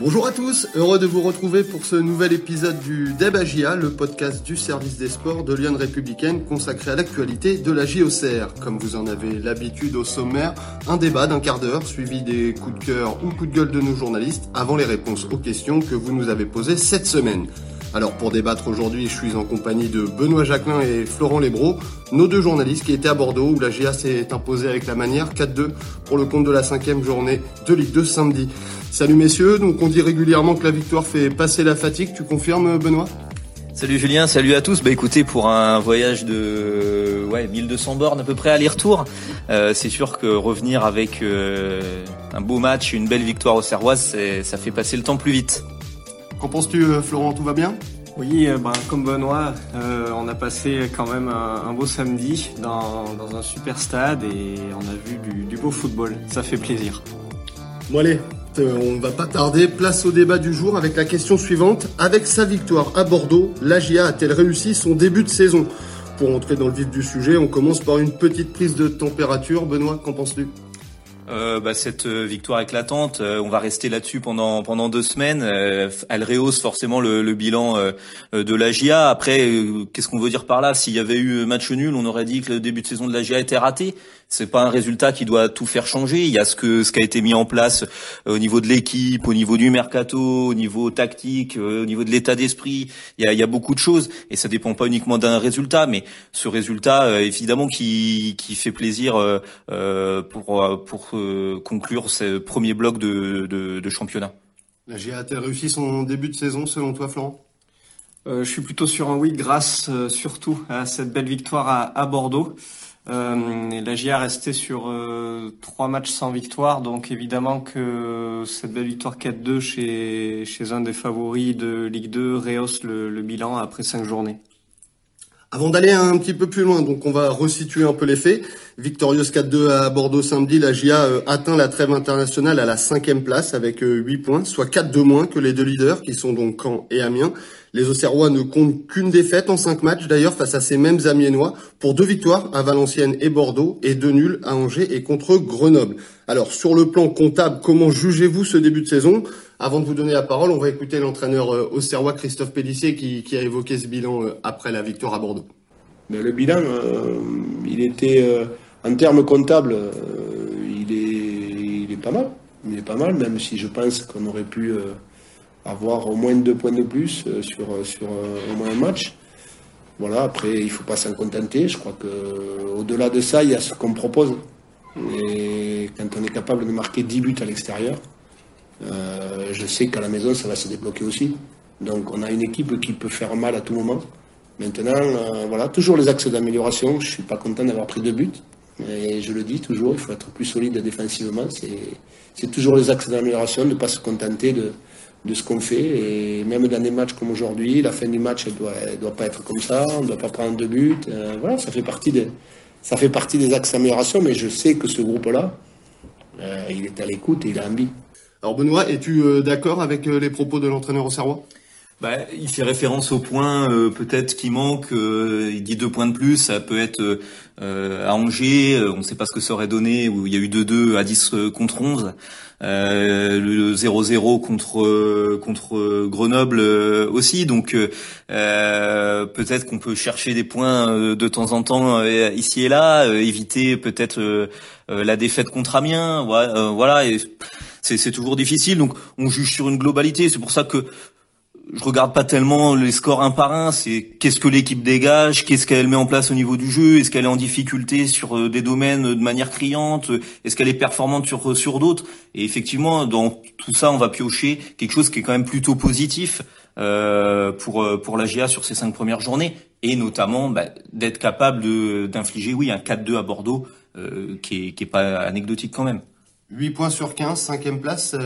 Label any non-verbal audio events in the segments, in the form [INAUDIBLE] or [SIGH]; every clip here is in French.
Bonjour à tous, heureux de vous retrouver pour ce nouvel épisode du Debagia, le podcast du service des sports de Lyon Républicaine consacré à l'actualité de la JOCR. Comme vous en avez l'habitude au sommaire, un débat d'un quart d'heure suivi des coups de cœur ou coups de gueule de nos journalistes avant les réponses aux questions que vous nous avez posées cette semaine. Alors pour débattre aujourd'hui, je suis en compagnie de Benoît Jacquelin et Florent Lebro, nos deux journalistes qui étaient à Bordeaux où la GA s'est imposée avec la manière 4-2 pour le compte de la cinquième journée de Ligue 2 samedi. Salut messieurs, donc on dit régulièrement que la victoire fait passer la fatigue, tu confirmes Benoît? Salut Julien, salut à tous. Bah écoutez, pour un voyage de ouais 1200 bornes à peu près aller-retour, euh, c'est sûr que revenir avec euh, un beau match, une belle victoire au Serroise, ça fait passer le temps plus vite. Qu'en penses-tu euh, Florent, tout va bien? Oui, bah, comme Benoît, on a passé quand même un, beau samedi dans, un super stade et on a vu du, du beau football. Ça fait plaisir. Bon allez, euh, on ne va pas tarder, place au débat du jour avec la question suivante. Avec sa victoire à Bordeaux, l'AGIA a-t-elle réussi son début de saison? Pour entrer dans le vif du sujet, on commence par une petite prise de température. Benoît, qu'en penses-tu? Euh, bah, cette euh, victoire éclatante, on va rester là-dessus pendant pendant deux semaines. elle rehausse forcément le, le bilan de l'AGIA. Après, qu'est-ce qu'on veut dire par là? S'il y avait eu match nul, on aurait dit que le début de saison de l'AGIA était raté c'est pas un résultat qui doit tout faire changer. Il y a ce que ce qui a été mis en place euh, au niveau de l'équipe, au niveau du mercato, au niveau tactique, euh, au niveau de l'état d'esprit. Il y a, a beaucoup de choses et ça dépend pas uniquement d'un résultat, mais ce résultat euh, évidemment qui qui fait plaisir pour pour conclure ce premier bloc de de, de championnat. La GA a-t-elle réussi son début de saison selon toi, Florent? Je suis plutôt sur un oui, grâce surtout à cette belle victoire à, à Bordeaux. Euh, la GIA restait sur euh, trois matchs sans victoire, donc évidemment que cette belle victoire 4-2 chez, chez un des favoris de Ligue 2 rehausse le, le bilan après cinq journées. Avant d'aller un petit peu plus loin, donc on va resituer un peu les faits. Victorieuse 4-2 à Bordeaux samedi, la GIA euh, atteint la trêve internationale à la cinquième place avec 8 euh, points, soit 4 de moins que les deux leaders qui sont donc Caen et Amiens. Les Auxerrois ne comptent qu'une défaite en cinq matchs d'ailleurs face à ces mêmes Amiénois pour deux victoires à Valenciennes et Bordeaux et deux nuls à Angers et contre Grenoble. Alors sur le plan comptable, comment jugez-vous ce début de saison? Avant de vous donner la parole, on va écouter l'entraîneur euh, auxerrois Christophe Pellissier qui, a évoqué ce bilan euh, après la victoire à Bordeaux. Mais le bilan, euh, il était en termes comptables, il est pas mal. Il est pas mal, même si je pense qu'on aurait pu avoir au moins deux points de plus euh, sur, euh, sur euh, au moins un match. Voilà, après, il ne faut pas s'en contenter. Je crois qu'au-delà de ça, il y a ce qu'on propose. Et quand on est capable de marquer 10 buts à l'extérieur, je sais qu'à la maison, ça va se débloquer aussi. Donc on a une équipe qui peut faire mal à tout moment. Maintenant, voilà, toujours les axes d'amélioration. Je ne suis pas content d'avoir pris deux buts. Et je le dis toujours, il faut être plus solide défensivement. C'est toujours les axes d'amélioration, de ne pas se contenter de, de ce qu'on fait. Et même dans des matchs comme aujourd'hui, la fin du match, elle doit, doit pas être comme ça. On ne doit pas prendre de buts. Euh, voilà, ça fait partie des, ça fait partie des axes d'amélioration. Mais je sais que ce groupe-là, euh, il est à l'écoute et il a envie. Alors Benoît, es-tu euh, d'accord avec les propos de l'entraîneur au Serrois? Bah, il fait référence au point peut-être qui manque. il dit deux points de plus. Ça peut être à Angers. on ne sait pas ce que ça aurait donné où il y a eu 2-2 à 10 contre 11. Euh, le 0-0 contre contre Grenoble euh, aussi. Donc euh, peut-être qu'on peut chercher des points de temps en temps ici et là, éviter peut-être la défaite contre Amiens. Voilà, c'est toujours difficile. Donc on juge sur une globalité. C'est pour ça que je regarde pas tellement les scores un par un, c'est qu'est-ce que l'équipe dégage, qu'est-ce qu'elle met en place au niveau du jeu, est-ce qu'elle est en difficulté sur euh, des domaines de manière criante, est-ce qu'elle est performante sur sur d'autres. Et effectivement, dans tout ça, on va piocher quelque chose qui est quand même plutôt positif euh, pour euh, pour la GA sur ces cinq premières journées, et notamment bah, d'être capable de d'infliger, oui, un 4-2 à Bordeaux, euh, qui est qui est pas anecdotique quand même. 8 points sur 15, cinquième place.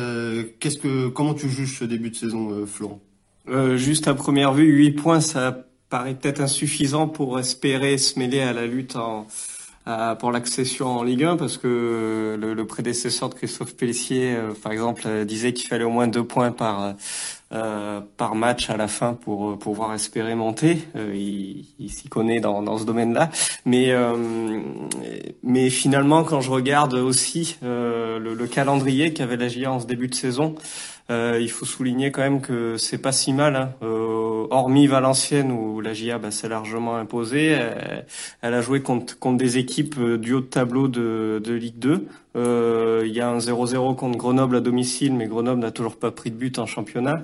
qu'est-ce que comment tu juges ce début de saison, Florent? Euh, juste à première vue, 8 points, ça paraît peut-être insuffisant pour espérer se mêler à la lutte en, pour l'accession en Ligue 1 parce que le, prédécesseur de Christophe Pellissier, euh, par exemple, euh, disait qu'il fallait au moins deux points par euh, par match à la fin pour pouvoir espérer monter. il, il s'y connaît dans, dans ce domaine-là, mais mais finalement, quand je regarde aussi le, le calendrier qu'avait la GIA en ce début de saison, Euh, il faut souligner quand même que c'est pas si mal, hein. euh, hormis Valenciennes où la GIA bah, s'est largement imposée. Elle, elle, a joué contre, contre des équipes du haut de tableau de, de Ligue 2. Euh, il y a un 0-0 contre Grenoble à domicile, mais Grenoble n'a toujours pas pris de but en championnat.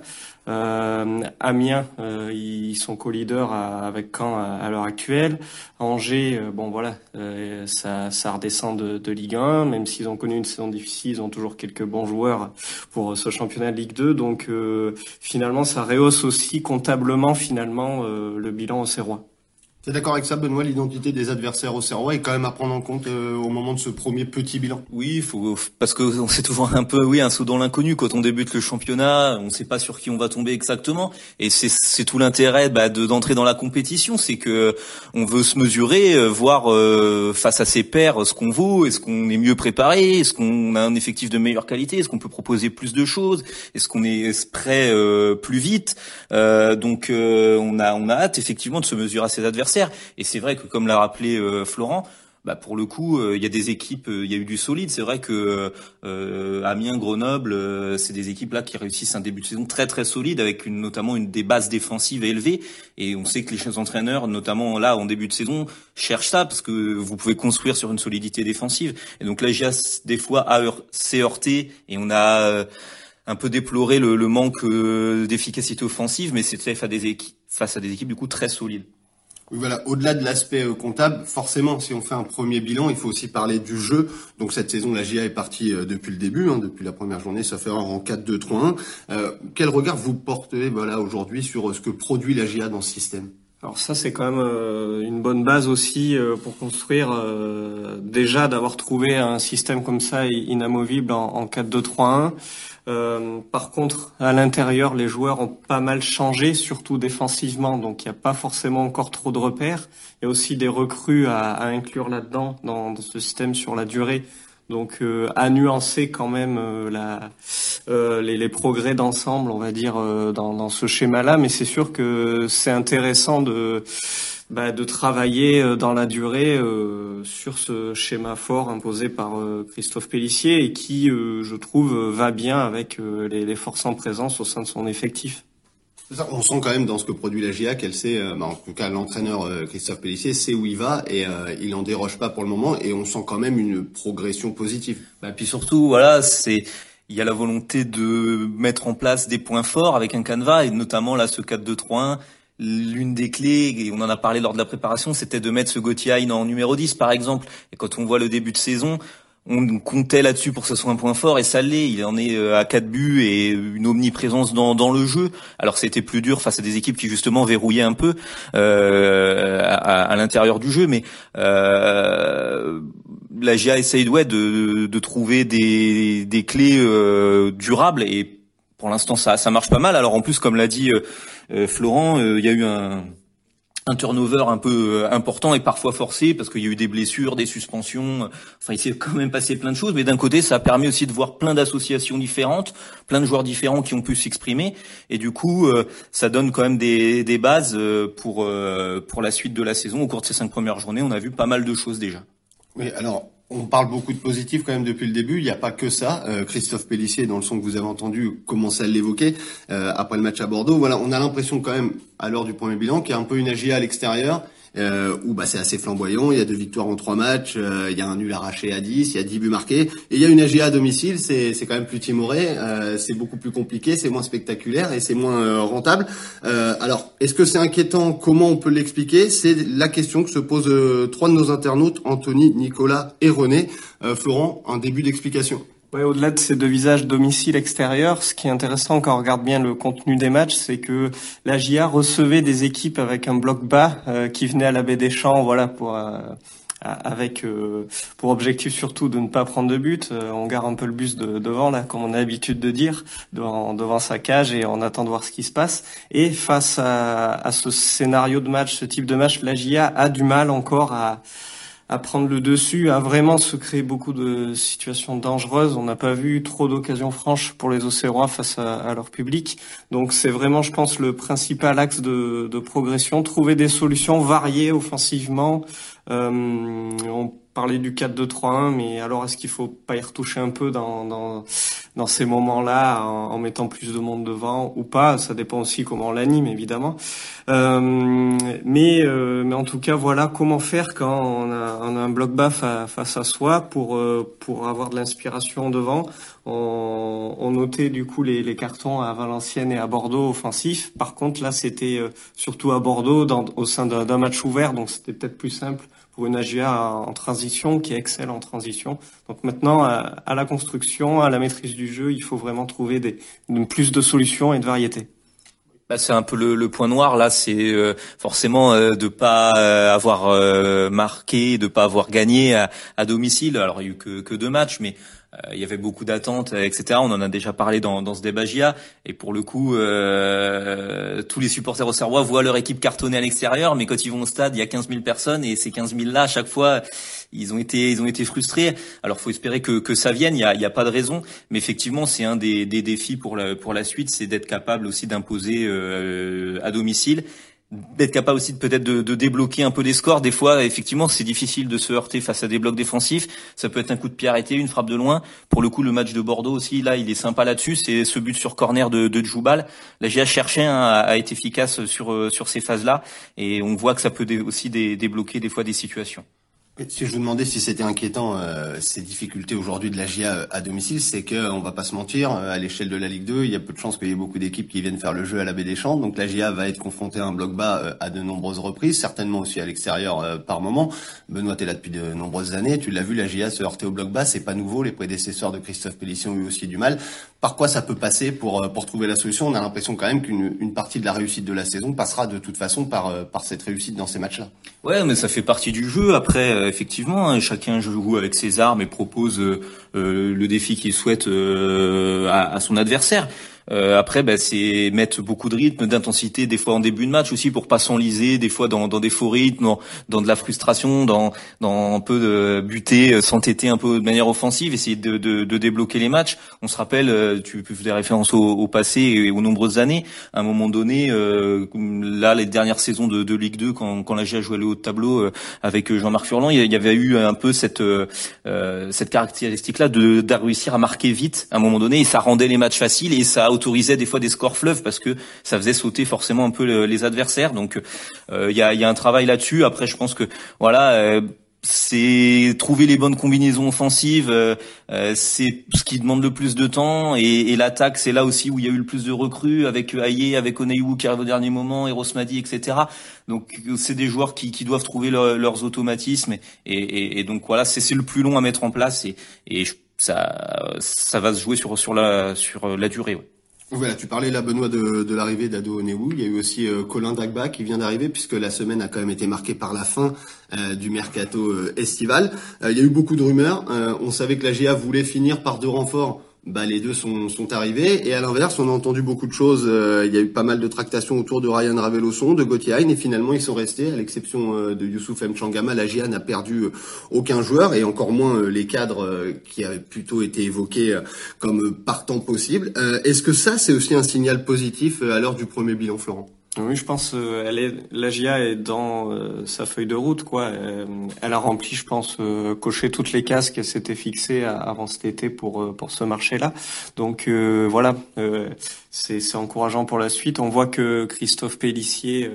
Euh, Amiens, euh, ils sont co-leaders avec Caen à, l'heure actuelle. Angers, euh, bon voilà, euh, ça, ça redescend de, de, Ligue 1, même s'ils ont connu une saison difficile, ils ont toujours quelques bons joueurs pour ce championnat de Ligue 2. Donc finalement, ça rehausse aussi comptablement finalement le bilan au Serrois. T'es d'accord avec ça, Benoît L'identité des adversaires au Serrois est quand même à prendre en compte euh, au moment de ce premier petit bilan? Oui, faut parce que on sait toujours un peu, oui, un saut dans l'inconnu quand on débute le championnat. On ne sait pas sur qui on va tomber exactement, et c'est tout l'intérêt bah, de d'entrer dans la compétition, c'est que on veut se mesurer, euh, voir euh, face à ses pairs ce qu'on vaut, est-ce qu'on est mieux préparé, est-ce qu'on a un effectif de meilleure qualité, est-ce qu'on peut proposer plus de choses, est-ce qu'on est prêt plus vite. donc on a on a hâte effectivement de se mesurer à ses adversaires et c'est vrai que, comme l'a rappelé euh, Florent, bah pour le coup, euh, il y a des équipes, euh, il y a eu du solide. C'est vrai que Amiens, Grenoble, c'est des équipes là qui réussissent un début de saison très très solide, avec une, notamment une des bases défensives élevées. Et on sait que les entraîneurs, notamment là en début de saison, cherchent ça parce que vous pouvez construire sur une solidité défensive. Et donc là, GIA des fois s'est heurté et on a un peu déploré le, le manque d'efficacité offensive, mais c'est face à des équipes, face à des équipes du coup très solides. Oui, voilà. Au-delà de l'aspect euh, comptable, forcément, si on fait un premier bilan, il faut aussi parler du jeu. Donc cette saison, la GIA est partie euh, depuis le début, hein, depuis la première journée, ça fait en 4-2-3-1. Euh, quel regard vous portez voilà aujourd'hui sur ce que produit la GIA dans ce système? Alors ça c'est quand même une bonne base aussi pour construire déjà d'avoir trouvé un système comme ça inamovible en, en 4-2-3-1. Euh, par contre, à l'intérieur, les joueurs ont pas mal changé, surtout défensivement, donc il n'y a pas forcément encore trop de repères. Il y a aussi des recrues à, inclure là-dedans, dans, ce système sur la durée. Donc euh, à nuancer quand même euh, la, les, progrès d'ensemble, on va dire, dans, ce schéma-là. Mais c'est sûr que c'est intéressant de bah, travailler euh, dans la durée euh, sur ce schéma fort imposé par euh, Christophe Pellissier et qui, je trouve, va bien avec les, forces en présence au sein de son effectif. On sent quand même dans ce que produit la GIA qu'elle sait, bah, en tout cas l'entraîneur Christophe Pellissier sait où il va et il en déroge pas pour le moment et on sent quand même une progression positive. Bah, puis surtout, voilà, c'est il y a la volonté de mettre en place des points forts avec un canevas et notamment là ce 4-2-3-1 l'une des clés, et on en a parlé lors de la préparation, c'était de mettre ce Gauthier en numéro 10 par exemple. Et quand on voit le début de saison, on comptait là-dessus pour que ce soit un point fort et ça l'est. Il en est euh, à quatre buts et une omniprésence dans, le jeu. Alors c'était plus dur face à des équipes qui justement verrouillaient un peu euh, à, l'intérieur du jeu, mais euh, la GIA essaye de, trouver des, clés euh, durables et pour l'instant ça, ça marche pas mal. Alors en plus, comme l'a dit Florent, il y a eu un, un turnover un peu important et parfois forcé parce qu'il y a eu des blessures, des suspensions. Enfin, il s'est quand même passé plein de choses, mais d'un côté, ça a permis aussi de voir plein d'associations différentes, plein de joueurs différents qui ont pu s'exprimer, et du coup, ça donne quand même des, des bases pour pour la suite de la saison. Au cours de ces cinq premières journées, on a vu pas mal de choses déjà. Oui, alors on parle beaucoup de positifs quand même depuis le début. Il n'y a pas que ça. Euh, Christophe Pellissier, dans le son que vous avez entendu, commençait à l'évoquer euh, après le match à Bordeaux. Voilà, on a l'impression quand même, à l'heure du premier bilan, qu'il y a un peu une AGA à l'extérieur euh, où bah, c'est assez flamboyant. Il y a deux victoires en trois matchs, euh, il y a un nul arraché à 10, il y a 10 buts marqués. Et il y a une AGA à domicile, c'est, quand même plus timoré, euh, c'est beaucoup plus compliqué, c'est moins spectaculaire et c'est moins euh, rentable. Alors, est-ce que c'est inquiétant? Comment on peut l'expliquer? C'est la question que se posent trois de nos internautes, Anthony, Nicolas et René. Florent, un début d'explication. Ouais, au-delà de ces deux visages domicile-extérieur, ce qui est intéressant quand on regarde bien le contenu des matchs, c'est que la GIA recevait des équipes avec un bloc bas euh, qui venait à la baie des Champs, voilà, pour euh, avec euh, pour objectif surtout de ne pas prendre de but. on garde un peu le bus de, devant là, comme on a l'habitude de dire, devant, devant sa cage et on attend de voir ce qui se passe. Et face à, à ce scénario de match, ce type de match, la GIA a du mal encore à à prendre le dessus, à vraiment se créer beaucoup de situations dangereuses. On n'a pas vu trop d'occasions franches pour les Océrois face à, leur public. Donc c'est vraiment, je pense, le principal axe de, de progression. Trouver des solutions variées offensivement. Euh, parlait du 4-2-3-1, mais alors est-ce qu'il faut pas y retoucher un peu dans, dans, ces moments-là en, mettant plus de monde devant ou pas? Ça dépend aussi comment on l'anime, évidemment. Euh, mais, euh, mais en tout cas, voilà comment faire quand on a, un bloc bas face à soi pour, euh, pour avoir de l'inspiration devant. On, notait du coup les, cartons à Valenciennes et à Bordeaux offensifs. Par contre, là, c'était surtout à Bordeaux au sein d'un match ouvert, donc c'était peut-être plus simple pour une AGA en transition qui excelle en transition. Donc maintenant, à, la construction, à la maîtrise du jeu, il faut vraiment trouver des, plus de solutions et de variétés. Bah, c'est un peu le, point noir là, c'est euh, forcément euh, de pas euh, avoir marqué, de pas avoir gagné à, domicile. Alors il y a eu que, que deux matchs, mais euh, il y avait beaucoup d'attentes, etc. On en a déjà parlé dans, dans ce débat GIA. Et pour le coup, euh, tous les supporters au Serrois voient leur équipe cartonner à l'extérieur, mais quand ils vont au stade, il y a 15 000 personnes et ces 15 000 là, à chaque fois, ils ont été, ils ont été frustrés. Alors, faut espérer que, que ça vienne. Il y a, y a pas de raison, mais effectivement, c'est un des, des défis pour la, pour la suite, c'est d'être capable aussi d'imposer euh, à domicile d'être capable aussi de peut-être de, débloquer un peu des scores. Des fois, effectivement, c'est difficile de se heurter face à des blocs défensifs. Ça peut être un coup de pied arrêté, une frappe de loin. Pour le coup, le match de Bordeaux aussi, là, il est sympa là-dessus. C'est ce but sur corner de, de Djoubal. La GA cherchait hein, à, être efficace sur euh, sur ces phases-là, et on voit que ça peut aussi débloquer des fois des situations. Si je vous demandais si c'était inquiétant euh, ces difficultés aujourd'hui de la GIA euh, à domicile, c'est que on va pas se mentir, euh, à l'échelle de la Ligue 2, il y a peu de chances qu'il y ait beaucoup d'équipes qui viennent faire le jeu à la Baie des Champs. Donc la GIA va être confrontée à un bloc bas à de nombreuses reprises, certainement aussi à l'extérieur par moment. Benoît, es là depuis de nombreuses années, tu l'as vu, la GIA se heurter au bloc bas, c'est pas nouveau. Les prédécesseurs de Christophe Pellissier ont eu aussi du mal. Par quoi ça peut passer pour pour trouver la solution On a l'impression quand même qu'une une partie de la réussite de la saison passera de toute façon par par cette réussite dans ces matchs-là. Ouais, mais ça fait partie du jeu. Après, effectivement. Hein, chacun joue avec ses armes et propose euh, euh, le défi qu'il souhaite euh, à, son adversaire. Euh, après, bah, c'est mettre beaucoup de rythme, d'intensité, des fois en début de match aussi pour pas s'enliser, des fois dans, dans des faux rythmes, dans, dans, de la frustration, dans, dans un peu de buter, euh, s'entêter un peu de manière offensive, essayer de, de, de débloquer les matchs. On se rappelle, euh, tu faire des références au, au, passé et aux nombreuses années. À un moment donné, euh, là, les dernières saisons de, de Ligue 2, quand, quand la GA jouait le haut de tableau euh, avec Jean-Marc Furlan, il y avait eu un peu cette, cette caractéristique-là de, de réussir à marquer vite à un moment donné, et ça rendait les matchs faciles et ça autorisait des fois des scores fleuves parce que ça faisait sauter forcément un peu les adversaires. Donc euh, il y, a, y, a, un travail là-dessus. Après, je pense que voilà euh, c'est trouver les bonnes combinaisons offensives, euh, c'est ce qui demande le plus de temps. Et, l'attaque, c'est là aussi où il y a eu le plus de recrues, avec Aye, avec Oneiwu qui arrive au dernier moment, Eros Madi, etc. Donc c'est des joueurs qui, doivent trouver leurs automatismes. Et, et, donc voilà, c'est le plus long à mettre en place. Et, ça, va se jouer sur, la, durée. Voilà, tu parlais là, Benoît, de, l'arrivée d'Ado Onewu. Il y a eu aussi euh, Colin Dagba qui vient d'arriver, puisque la semaine a quand même été marquée par la fin euh, du mercato euh, estival. il y a eu beaucoup de rumeurs. on savait que la GA voulait finir par deux renforts bah, les deux sont, sont arrivés. Et à l'inverse, on a entendu beaucoup de choses. Euh, il y a eu pas mal de tractations autour de Ryan Raveloson, de Gauthier et finalement ils sont restés. À l'exception euh, de Youssouf Mchangama, la GIA n'a perdu euh, aucun joueur et encore moins les cadres qui avaient plutôt été évoqués comme partant possible. Est-ce que ça, c'est aussi un signal positif à l'heure du premier bilan, Florent? Oui, je pense euh, elle est l'AGIA est dans euh, sa feuille de route quoi. Euh, elle a rempli, je pense, coché toutes les cases qu'elle s'était fixées avant cet été pour pour ce marché-là. Donc voilà, c'est encourageant pour la suite. On voit que Christophe Pellissier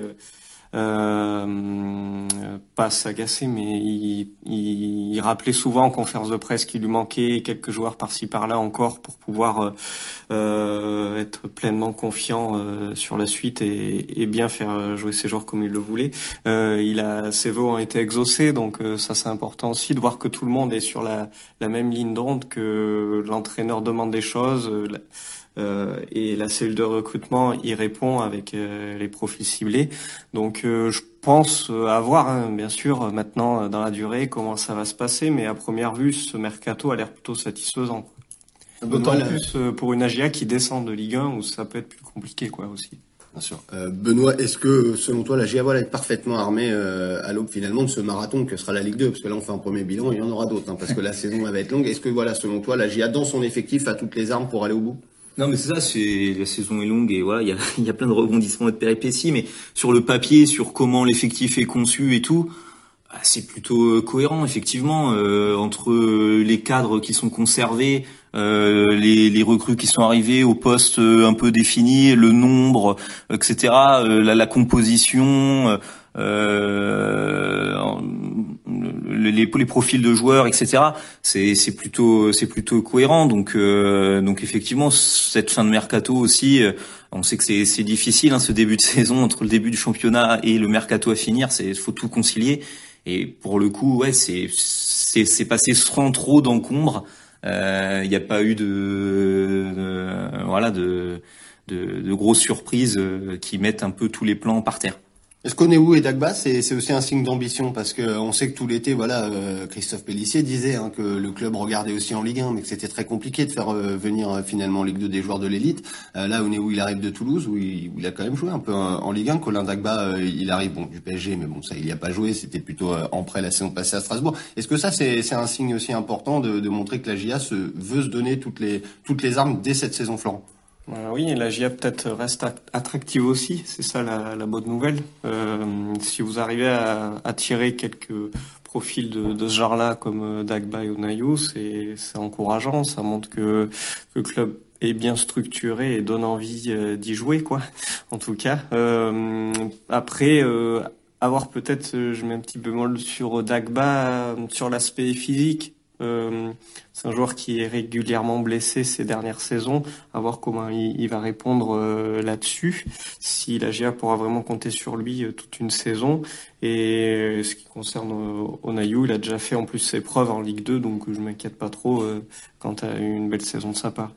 euh, pas s'agacer, mais il, il, rappelait souvent en conférence de presse qu'il lui manquait quelques joueurs par-ci par-là encore pour pouvoir euh, euh être pleinement confiant sur la suite et, bien faire jouer ses joueurs comme il le voulait. Il a ses vœux ont été exaucés, donc ça c'est important aussi de voir que tout le monde est sur la, même ligne d'onde, que l'entraîneur demande des choses. Et la cellule de recrutement y répond avec euh, les profils ciblés. Donc euh, je pense avoir, hein, bien sûr, maintenant dans la durée comment ça va se passer, mais à première vue, ce mercato a l'air plutôt satisfaisant. D'autant plus pour une AGA qui descend de Ligue 1 où ça peut être plus compliqué quoi aussi. Bien sûr. Benoît, est-ce que selon toi la GA va être parfaitement armée à l'aube finalement de ce marathon que sera la Ligue 2 Parce que là on fait un premier bilan, il y en aura d'autres, hein, parce que la [LAUGHS] saison va être longue. Est-ce que voilà, selon toi, la GA dans son effectif a toutes les armes pour aller au bout? Non, mais c'est ça, c'est la saison est longue et voilà, il y a, [LAUGHS] y a plein de rebondissements et de péripéties, mais sur le papier, sur comment l'effectif est conçu et tout, bah, c'est plutôt euh, cohérent effectivement euh, entre les cadres qui sont conservés, les, les, recrues qui sont arrivées au poste un peu défini, le nombre, etc., la, la, composition. Euh, les, les, profils de joueurs, etc. C'est plutôt c'est plutôt cohérent. Donc euh, donc effectivement cette fin de mercato aussi, euh, on sait que c'est difficile hein, ce début de [LAUGHS] saison entre le début du championnat et le mercato à finir. C'est faut tout concilier. Et pour le coup, ouais, c'est c'est passé sans trop d'encombre. Il n'y a pas eu de, voilà de, de, de grosses surprises qui mettent un peu tous les plans par terre. Est-ce qu'on est où et Dagba, c'est aussi un signe d'ambition parce que on sait que tout l'été, voilà, euh, Christophe Pellissier disait hein, que le club regardait aussi en Ligue 1, mais que c'était très compliqué de faire euh, venir euh, finalement en Ligue 2 des joueurs de l'élite. là, on est où? Il arrive de Toulouse, où il, il, a quand même joué un peu en, Ligue 1. Colin Dagba, il arrive bon du PSG, mais bon ça, il n'y a pas joué. C'était plutôt en prêt la saison passée à Strasbourg. Est-ce que ça, c'est un signe aussi important de, de, montrer que la GIA se veut se donner toutes les toutes les armes dès cette saison, Florent? Euh, oui, la GIA peut-être reste attractive aussi, c'est ça la, la, bonne nouvelle. Euh, si vous arrivez à attirer quelques profils de, de ce genre-là comme euh, Dagba et Onayu, c'est encourageant, ça montre que, que, le club est bien structuré et donne envie euh, d'y jouer, quoi. [LAUGHS] En tout cas, euh, après avoir peut-être, je mets un petit bémol sur Dagba, sur l'aspect physique. Euh, c'est un joueur qui est régulièrement blessé ces dernières saisons. À voir comment il, va répondre euh, là-dessus. Si la GIA pourra vraiment compter sur lui euh, toute une saison. Et ce qui concerne Onayu, il a déjà fait en plus ses preuves en Ligue 2, donc je m'inquiète pas trop quant à une belle saison de sa part.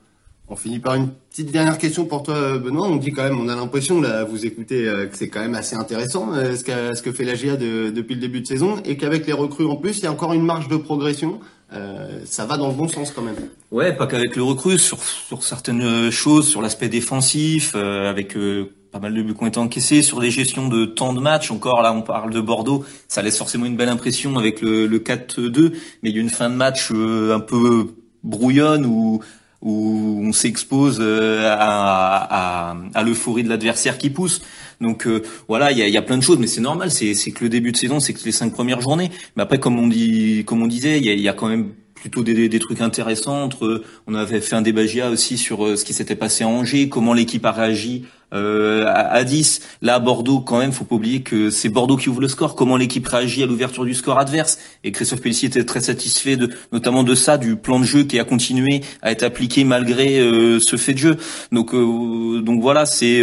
On finit par une petite dernière question pour toi, Benoît. On dit quand même, on a l'impression, là, vous écoutez, que c'est quand même assez intéressant ce, que, fait la GIA depuis le début de saison, et qu'avec les recrues en plus, il y a encore une marge de progression. Euh, ça va dans le bon sens quand même. Ouais, pas qu'avec le recrue, sur, sur certaines choses, sur l'aspect défensif, euh, avec euh, pas mal de buts qui ont été encaissés, sur les gestions de temps de match. Encore là, on parle de Bordeaux, ça laisse forcément une belle impression avec le, le 4-2, mais il y a une fin de match un peu brouillonne où où on s'expose à, à, à l'euphorie de l'adversaire qui pousse. Donc euh, voilà, il y a, y plein de choses, mais c'est normal. C'est que le début de saison, c'est que les cinq premières journées. Mais après, comme on dit, comme on disait, il y a, quand même plutôt des, des, trucs intéressants. Entre, on avait fait un débat aussi sur euh, ce qui s'était passé à Angers, comment l'équipe a réagi euh, à, 10. Là, à Bordeaux, quand même, faut pas oublier que c'est Bordeaux qui ouvre le score. Comment l'équipe réagit à l'ouverture du score adverse Et Christophe Pellissier était très satisfait de, notamment de ça, du plan de jeu qui a continué à être appliqué malgré euh, ce fait de jeu. Donc, euh, donc voilà, c'est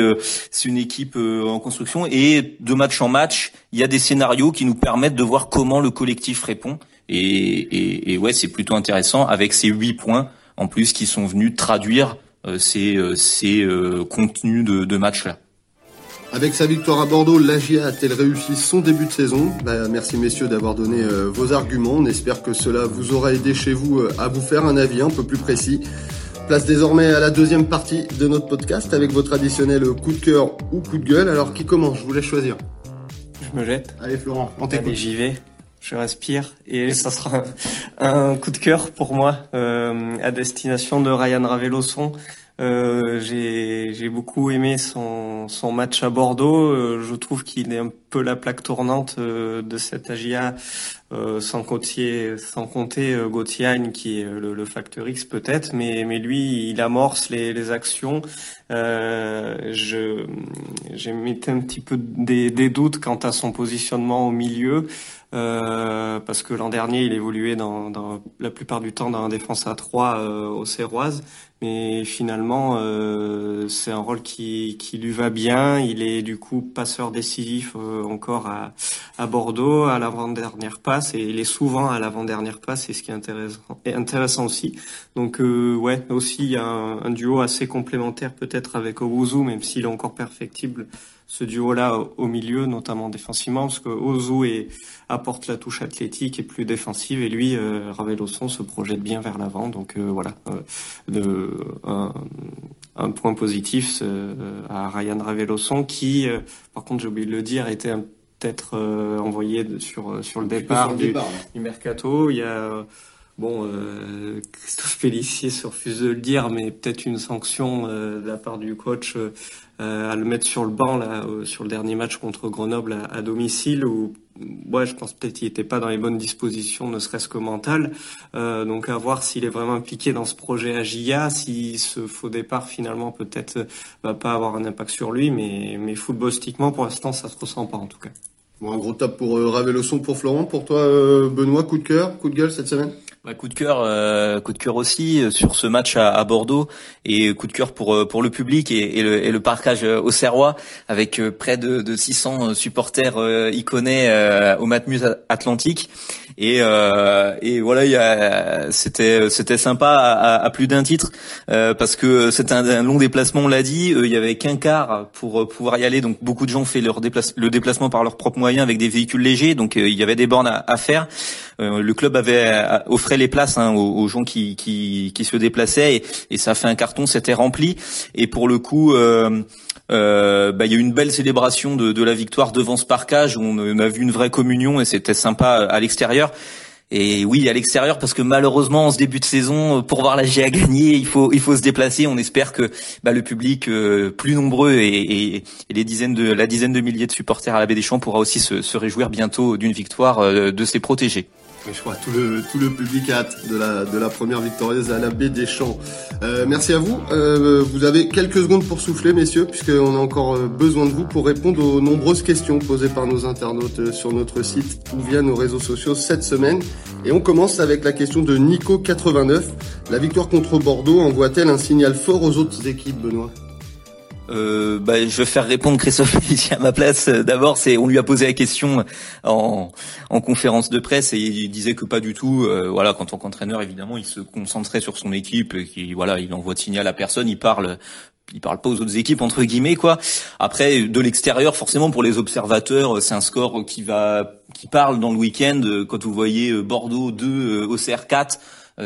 une équipe en construction et de match en match, il y a des scénarios qui nous permettent de voir comment le collectif répond. Et, et, et ouais, c'est plutôt intéressant avec ces huit points en plus qui sont venus traduire euh, ces, euh, ces euh, contenus de, de match-là. Avec sa victoire à Bordeaux, l'AGIA a-t-elle réussi son début de saison? Bah, Merci messieurs d'avoir donné vos arguments. On espère que cela vous aura aidé chez vous à vous faire un avis un peu plus précis. Place désormais à la deuxième partie de notre podcast avec votre traditionnel coup de cœur ou coup de gueule. Alors qui commence? Je vous laisse choisir. Je me jette. Allez Florent, on t'écoute. Allez, j'y vais je respire et [LAUGHS] ça sera un, coup de cœur pour moi euh, à destination de Ryan Raveloson. Euh, j'ai beaucoup aimé son, son match à Bordeaux. Euh, je trouve qu'il est un peu la plaque tournante euh, de cette euh, sans, compter, sans compter Gauthier qui est le, le facteur X peut-être, mais, mais lui, il amorce les, les actions. je j'ai mis un petit peu des, des doutes quant à son positionnement au milieu. Euh, parce que l'an dernier, il évoluait dans, dans, la plupart du temps dans la défense à 3 euh, au Serroise, mais finalement, euh, c'est un rôle qui, qui lui va bien. Il est du coup passeur décisif encore à, à Bordeaux, à l'avant-dernière passe, et il est souvent à l'avant-dernière passe, c'est ce qui est intéressant, intéressant aussi. Donc ouais, aussi il y a un, un duo assez complémentaire peut-être avec Owuzu, même s'il est encore perfectible ce duo-là au milieu, notamment défensivement, parce que Ozu est, apporte la touche athlétique et plus défensive, et lui, euh, Raveloson, se projette bien vers l'avant. Donc euh, voilà, euh, de, un, un, point positif euh, à Ryan Raveloson, qui, par contre, j'ai oublié de le dire, était peut-être envoyé sur sur le départ, du, du, mercato. Il y a Bon, euh, Christophe Pellissier se refuse de le dire, mais peut-être une sanction euh, de la part du coach euh, à le mettre sur le banc là, sur le dernier match contre Grenoble à, domicile, où ouais, je pense peut-être qu'il n'était pas dans les bonnes dispositions, ne serait-ce que mental. donc à voir s'il est vraiment impliqué dans ce projet à GIA, si ce faux départ finalement peut-être va pas avoir un impact sur lui, mais, mais footballistiquement pour l'instant ça se ressent pas en tout cas. Bon, un gros tape pour euh, le son pour Florent. Pour toi, euh, Benoît, coup de cœur, coup de gueule cette semaine? Bah, coup de cœur, euh, coup de cœur aussi euh, sur ce match à, Bordeaux et coup de cœur pour pour le public et, le, et le parcage au Serrois avec près de, de 600 supporters euh, iconais au Matmut Atlantique et, euh, et voilà, c'était c'était sympa à, à, plus d'un titre euh, parce que c'était un, long déplacement, on l'a dit. Euh, il y avait qu'un quart pour pouvoir y aller, donc beaucoup de gens ont fait leur déplace, le déplacement par leurs propres moyens avec des véhicules légers, donc il y avait des bornes à, à faire. le club avait offert les places hein, aux, gens qui, qui, se déplaçaient et, ça fait un carton, c'était rempli. Et pour le coup. Euh, bah, il y a eu une belle célébration de, de, la victoire devant ce parcage où on a vu une vraie communion et c'était sympa à l'extérieur. Et oui, à l'extérieur, parce que malheureusement, en ce début de saison, pour voir la GA gagner, il faut il faut se déplacer. On espère que bah, le public euh, plus nombreux et, et, les dizaines de la dizaine de milliers de supporters à la Baie des Champs pourra aussi se, se réjouir bientôt d'une victoire euh, de ses protégés je crois tout le tout le public a hâte de la de la première victorieuse à la baie des Champs. Euh, merci à vous. Euh, vous avez quelques secondes pour souffler, messieurs, puisqu'on a encore euh, besoin de vous pour répondre aux nombreuses questions posées par nos internautes euh, sur notre site ou via nos réseaux sociaux cette semaine. Et on commence avec la question de Nico89. La victoire contre Bordeaux envoie-t-elle un signal fort aux autres équipes, Benoît? Euh, bah, je vais faire répondre Christophe [LAUGHS] ici à ma place. D'abord, c'est on lui a posé la question en, en conférence de presse et il disait que pas du tout. Euh, voilà, quand tant qu'entraîneur, évidemment, il se concentrait sur son équipe. Et qui, voilà, il envoie de signal à personne. Il parle il parle pas aux autres équipes entre guillemets quoi. Après de l'extérieur forcément pour les observateurs c'est un score qui va qui parle dans le week-end quand vous voyez Bordeaux 2 au CR 4 euh,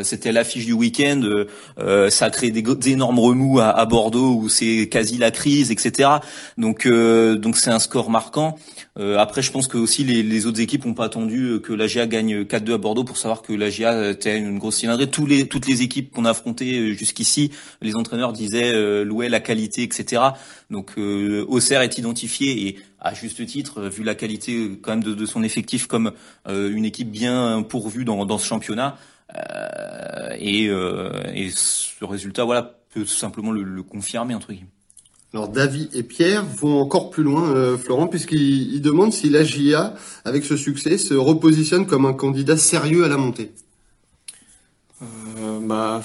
c'était l'affiche du week-end. Euh, euh, ça a créé des, énormes remous à, Bordeaux où c'est quasi la crise, etc. Donc donc c'est un score marquant. après, je pense que aussi les, autres équipes n'ont pas attendu que la GA gagne 4-2 à Bordeaux pour savoir que la GA était une grosse cylindrée. Tous les, toutes les équipes qu'on a affrontées jusqu'ici, les entraîneurs disaient louer la qualité, etc. Donc Auxerre est identifié et à juste titre, vu la qualité quand même de, son effectif comme une équipe bien pourvue dans, dans ce championnat. Euh, et, euh, et, ce résultat, voilà, peut simplement le, le, confirmer entre guillemets. Alors David et Pierre vont encore plus loin, euh, Florent, puisqu'ils demandent si la GIA, avec ce succès, se repositionne comme un candidat sérieux à la montée. Euh, bah,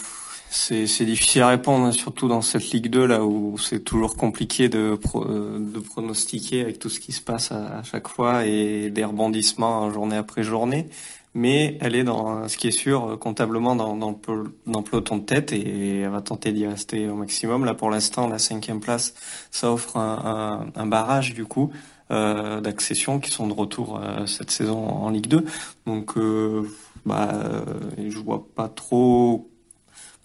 c'est difficile à répondre, surtout dans cette Ligue 2 là où c'est toujours compliqué de, de pronostiquer avec tout ce qui se passe à, chaque fois et des rebondissements journée après journée mais elle est dans ce qui est sûr euh, comptablement dans, dans, dans le peloton de tête et elle va tenter d'y rester au maximum. Là pour l'instant, la cinquième place, ça offre un, un, un barrage du coup euh, d'accession qui sont de retour euh, cette saison en Ligue 2. Donc euh, bah, euh, je vois pas trop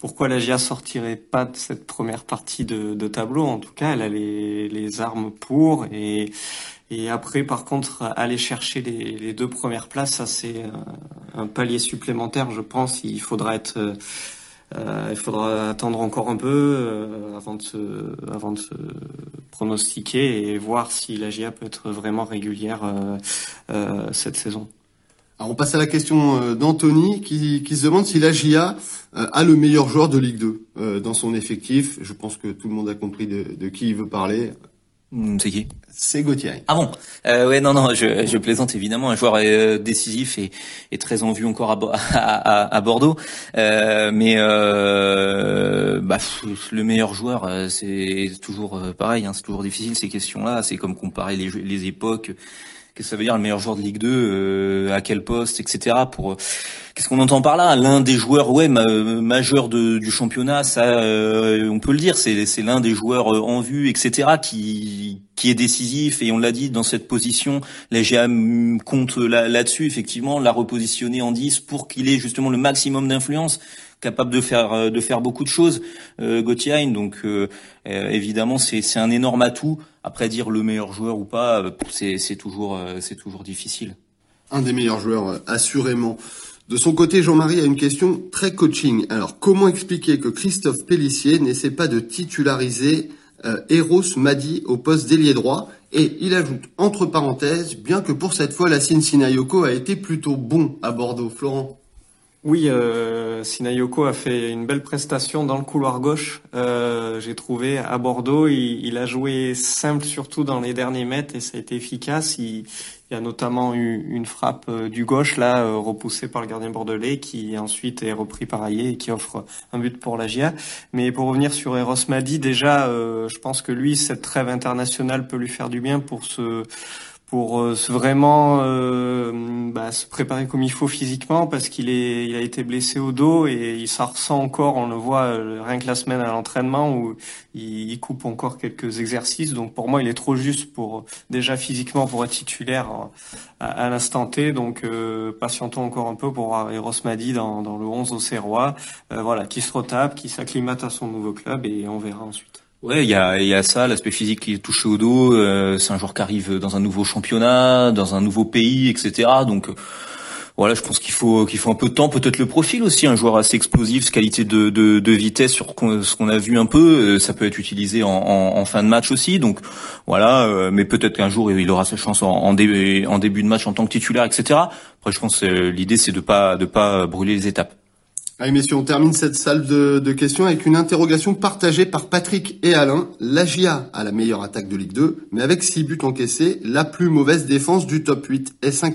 pourquoi la GIA sortirait pas de cette première partie de, tableau. En tout cas, elle a les, armes pour et après, par contre, aller chercher les, deux premières places, ça c'est un palier supplémentaire, je pense. Il faudra euh, faudra attendre encore un peu euh, avant de se, pronostiquer et voir si la GIA peut être vraiment régulière euh, cette saison. Alors on passe à la question d'Anthony qui, qui, se demande si la GIA a le meilleur joueur de Ligue 2 dans son effectif. Je pense que tout le monde a compris de, de qui il veut parler. Hmm, c'est qui? C'est Gauthier. Ah bon? Euh, Ouais, non, non, je, je, plaisante évidemment. Un joueur euh, décisif et, et, très en vue encore à, [LAUGHS] à, à Bordeaux. Euh, mais euh, bah, le meilleur joueur, euh, c'est toujours pareil. Hein, c'est toujours difficile ces questions-là. C'est comme comparer les, les époques qu'est-ce que ça veut dire le meilleur joueur de Ligue 2, euh, à quel poste, etc. Pour euh, qu'est-ce qu'on entend par là? L'un des joueurs, ouais, majeurs de, du championnat, ça, euh, on peut le dire, c'est c'est l'un des joueurs en vue, etc. qui qui est décisif et on l'a dit dans cette position, la GM compte là-dessus effectivement, la repositionner en 10 pour qu'il ait justement le maximum d'influence capable de faire euh, de faire beaucoup de choses, euh, Gauthier. Donc euh, euh, évidemment c'est c'est un énorme atout. Après dire le meilleur joueur ou pas, c'est c'est toujours c'est toujours difficile. Un des meilleurs joueurs assurément. De son côté, Jean-Marie a une question très coaching. Alors, comment expliquer que Christophe Pellissier n'essaie pas de titulariser euh, Eros Madi au poste d'ailier droit? Et il ajoute, entre parenthèses, bien que pour cette fois, la Sinayoko a été plutôt bon à Bordeaux. Florent oui, euh, Sinayoko a fait une belle prestation dans le couloir gauche. Euh, J'ai trouvé à Bordeaux, il, il, a joué simple surtout dans les derniers mètres et ça a été efficace. Il, y a notamment eu une frappe euh, du gauche là euh, repoussée par le gardien bordelais qui ensuite est repris par Ayer et qui offre un but pour la GIA. Mais pour revenir sur Eros Madi, déjà, euh, je pense que lui, cette trêve internationale peut lui faire du bien pour se pour euh, vraiment euh, bah, se préparer comme il faut physiquement parce qu'il est il a été blessé au dos et il s'en ressent encore on le voit euh, rien que la semaine à l'entraînement où il, il, coupe encore quelques exercices. Donc pour moi il est trop juste pour déjà physiquement pour être titulaire à, à l'instant T. Donc euh, patientons encore un peu pour voir Eros Madi dans, dans le 11 au Serrois voilà qui se retape qui s'acclimate à son nouveau club et on verra ensuite Ouais, il y a, y a ça, l'aspect physique qui est touché au dos. Euh, c'est un joueur qui arrive dans un nouveau championnat, dans un nouveau pays, etc. Donc euh, voilà, je pense qu'il faut qu'il faut un peu de temps, peut-être le profil aussi, un joueur assez explosif, qualité de, de, de vitesse sur ce qu'on a vu un peu, euh, ça peut être utilisé en, en, en, fin de match aussi. Donc voilà, mais peut-être qu'un jour il aura sa chance en, en, début, de match en tant que titulaire, etc. Après, je pense l'idée c'est de pas de pas brûler les étapes. Allez messieurs, on termine cette salle de, de, questions avec une interrogation partagée par Patrick et Alain. La GIA a la meilleure attaque de Ligue 2, mais avec 6 buts encaissés, la plus mauvaise défense du top 8. Est-ce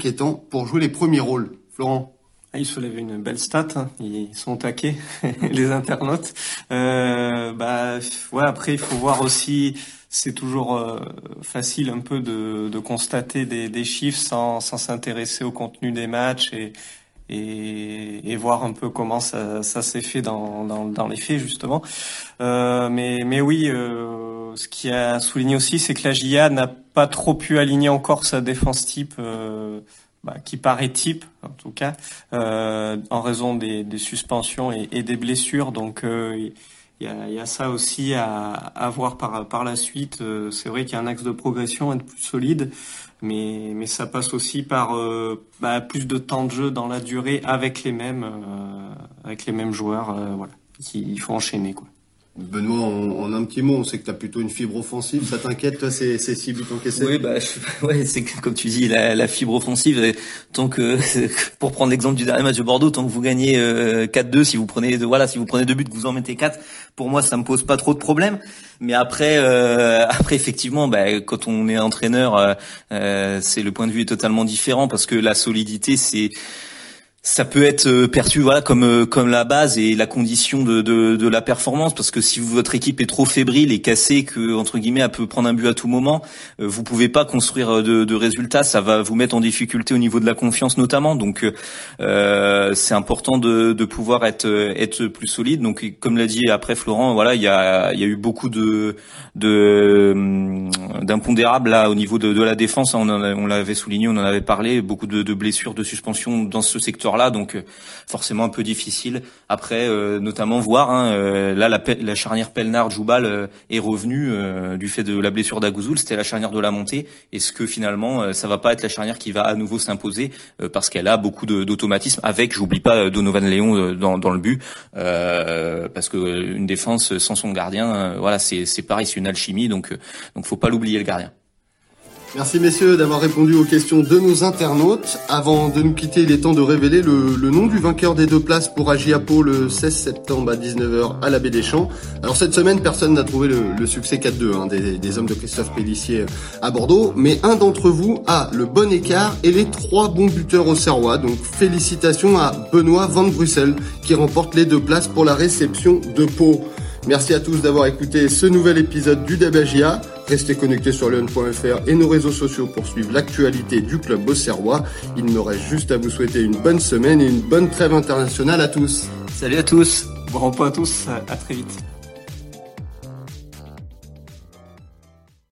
pour jouer les premiers rôles? Florent ah, ils soulèvent une belle stat, hein. ils sont taqués, [LAUGHS] les internautes. Euh, bah, ouais, après, il faut voir aussi, c'est toujours euh, facile un peu de, de constater des, des, chiffres sans s'intéresser au contenu des matchs et, et, et, voir un peu comment ça, ça s'est fait dans, dans, dans, les faits justement. Euh, mais, mais oui, euh, ce qui a souligné aussi, c'est que la GIA n'a pas trop pu aligner encore sa défense type, euh, bah, qui paraît type en tout cas, euh, en raison des, des suspensions et, des blessures. Donc euh, il y a, y a, ça aussi à, à voir par, par la suite. Euh, c'est vrai qu'il y a un axe de progression, être plus solide mais, mais ça passe aussi par euh, bah, plus de temps de jeu dans la durée avec les mêmes, euh, avec les mêmes joueurs, euh, voilà, il faut enchaîner quoi. Benoît, en, un petit mot, on sait que tu as plutôt une fibre offensive. Ça t'inquiète, toi, ces, ces six buts encaissés Oui, bah, [LAUGHS] c'est comme tu dis, la, fibre offensive. Tant que, [LAUGHS] pour prendre l'exemple du dernier match de Bordeaux, tant que vous gagnez 4-2, si vous prenez, voilà, si vous prenez deux buts, vous en mettez quatre, pour moi, ça me pose pas trop de problèmes. Mais après, euh, [LAUGHS] après effectivement, bah, quand on est entraîneur, euh, euh, c'est le point de vue est totalement différent parce que la solidité, c'est ça peut être euh, perçu voilà comme euh, comme la base et la condition de, de, de, la performance parce que si votre équipe est trop fébrile et cassée que entre guillemets elle peut prendre un but à tout moment euh, vous pouvez pas construire de, de résultats. Ça va vous mettre en difficulté au niveau de la confiance notamment. Donc euh, c'est important de, de pouvoir être être plus solide. Donc comme l'a dit après Florent voilà il y a il y a eu beaucoup de de d'impondérables là au niveau de, de la défense. On on l'avait souligné on en avait parlé. Beaucoup de, de blessures de suspensions dans ce secteur donc euh, forcément un peu difficile. Après, euh, notamment voir, hein, euh, là la, la, charnière Pelnard-Joubal est revenue du fait de la blessure d'Agouzoul, c'était la charnière de la montée. Est-ce que finalement, ça va pas être la charnière qui va à nouveau s'imposer parce qu'elle a beaucoup d'automatisme avec, j'oublie pas, Donovan Léon dans, dans le but, parce que une défense sans son gardien, voilà, c'est pareil, c'est une alchimie, donc donc faut pas l'oublier le gardien. Merci messieurs d'avoir répondu aux questions de nos internautes. Avant de nous quitter, il est temps de révéler le, nom du vainqueur des deux places pour Agiapo le 16 septembre à 19h à la Baie des Champs. Alors cette semaine, personne n'a trouvé le, succès 4-2 hein, des, des, hommes de Christophe Pellissier à Bordeaux, mais un d'entre vous a le bon écart et les trois bons buteurs au Serrois. Donc félicitations à Benoît Van Bruxelles qui remporte les deux places pour la réception de Pau. Merci à tous d'avoir écouté ce nouvel épisode du Debagia. Restez connectés sur lyon.fr et nos réseaux sociaux pour suivre l'actualité du club Auxerrois. Il me reste juste à vous souhaiter une bonne semaine et une bonne trêve internationale à tous. Salut à tous. Bon repos à tous. À très vite.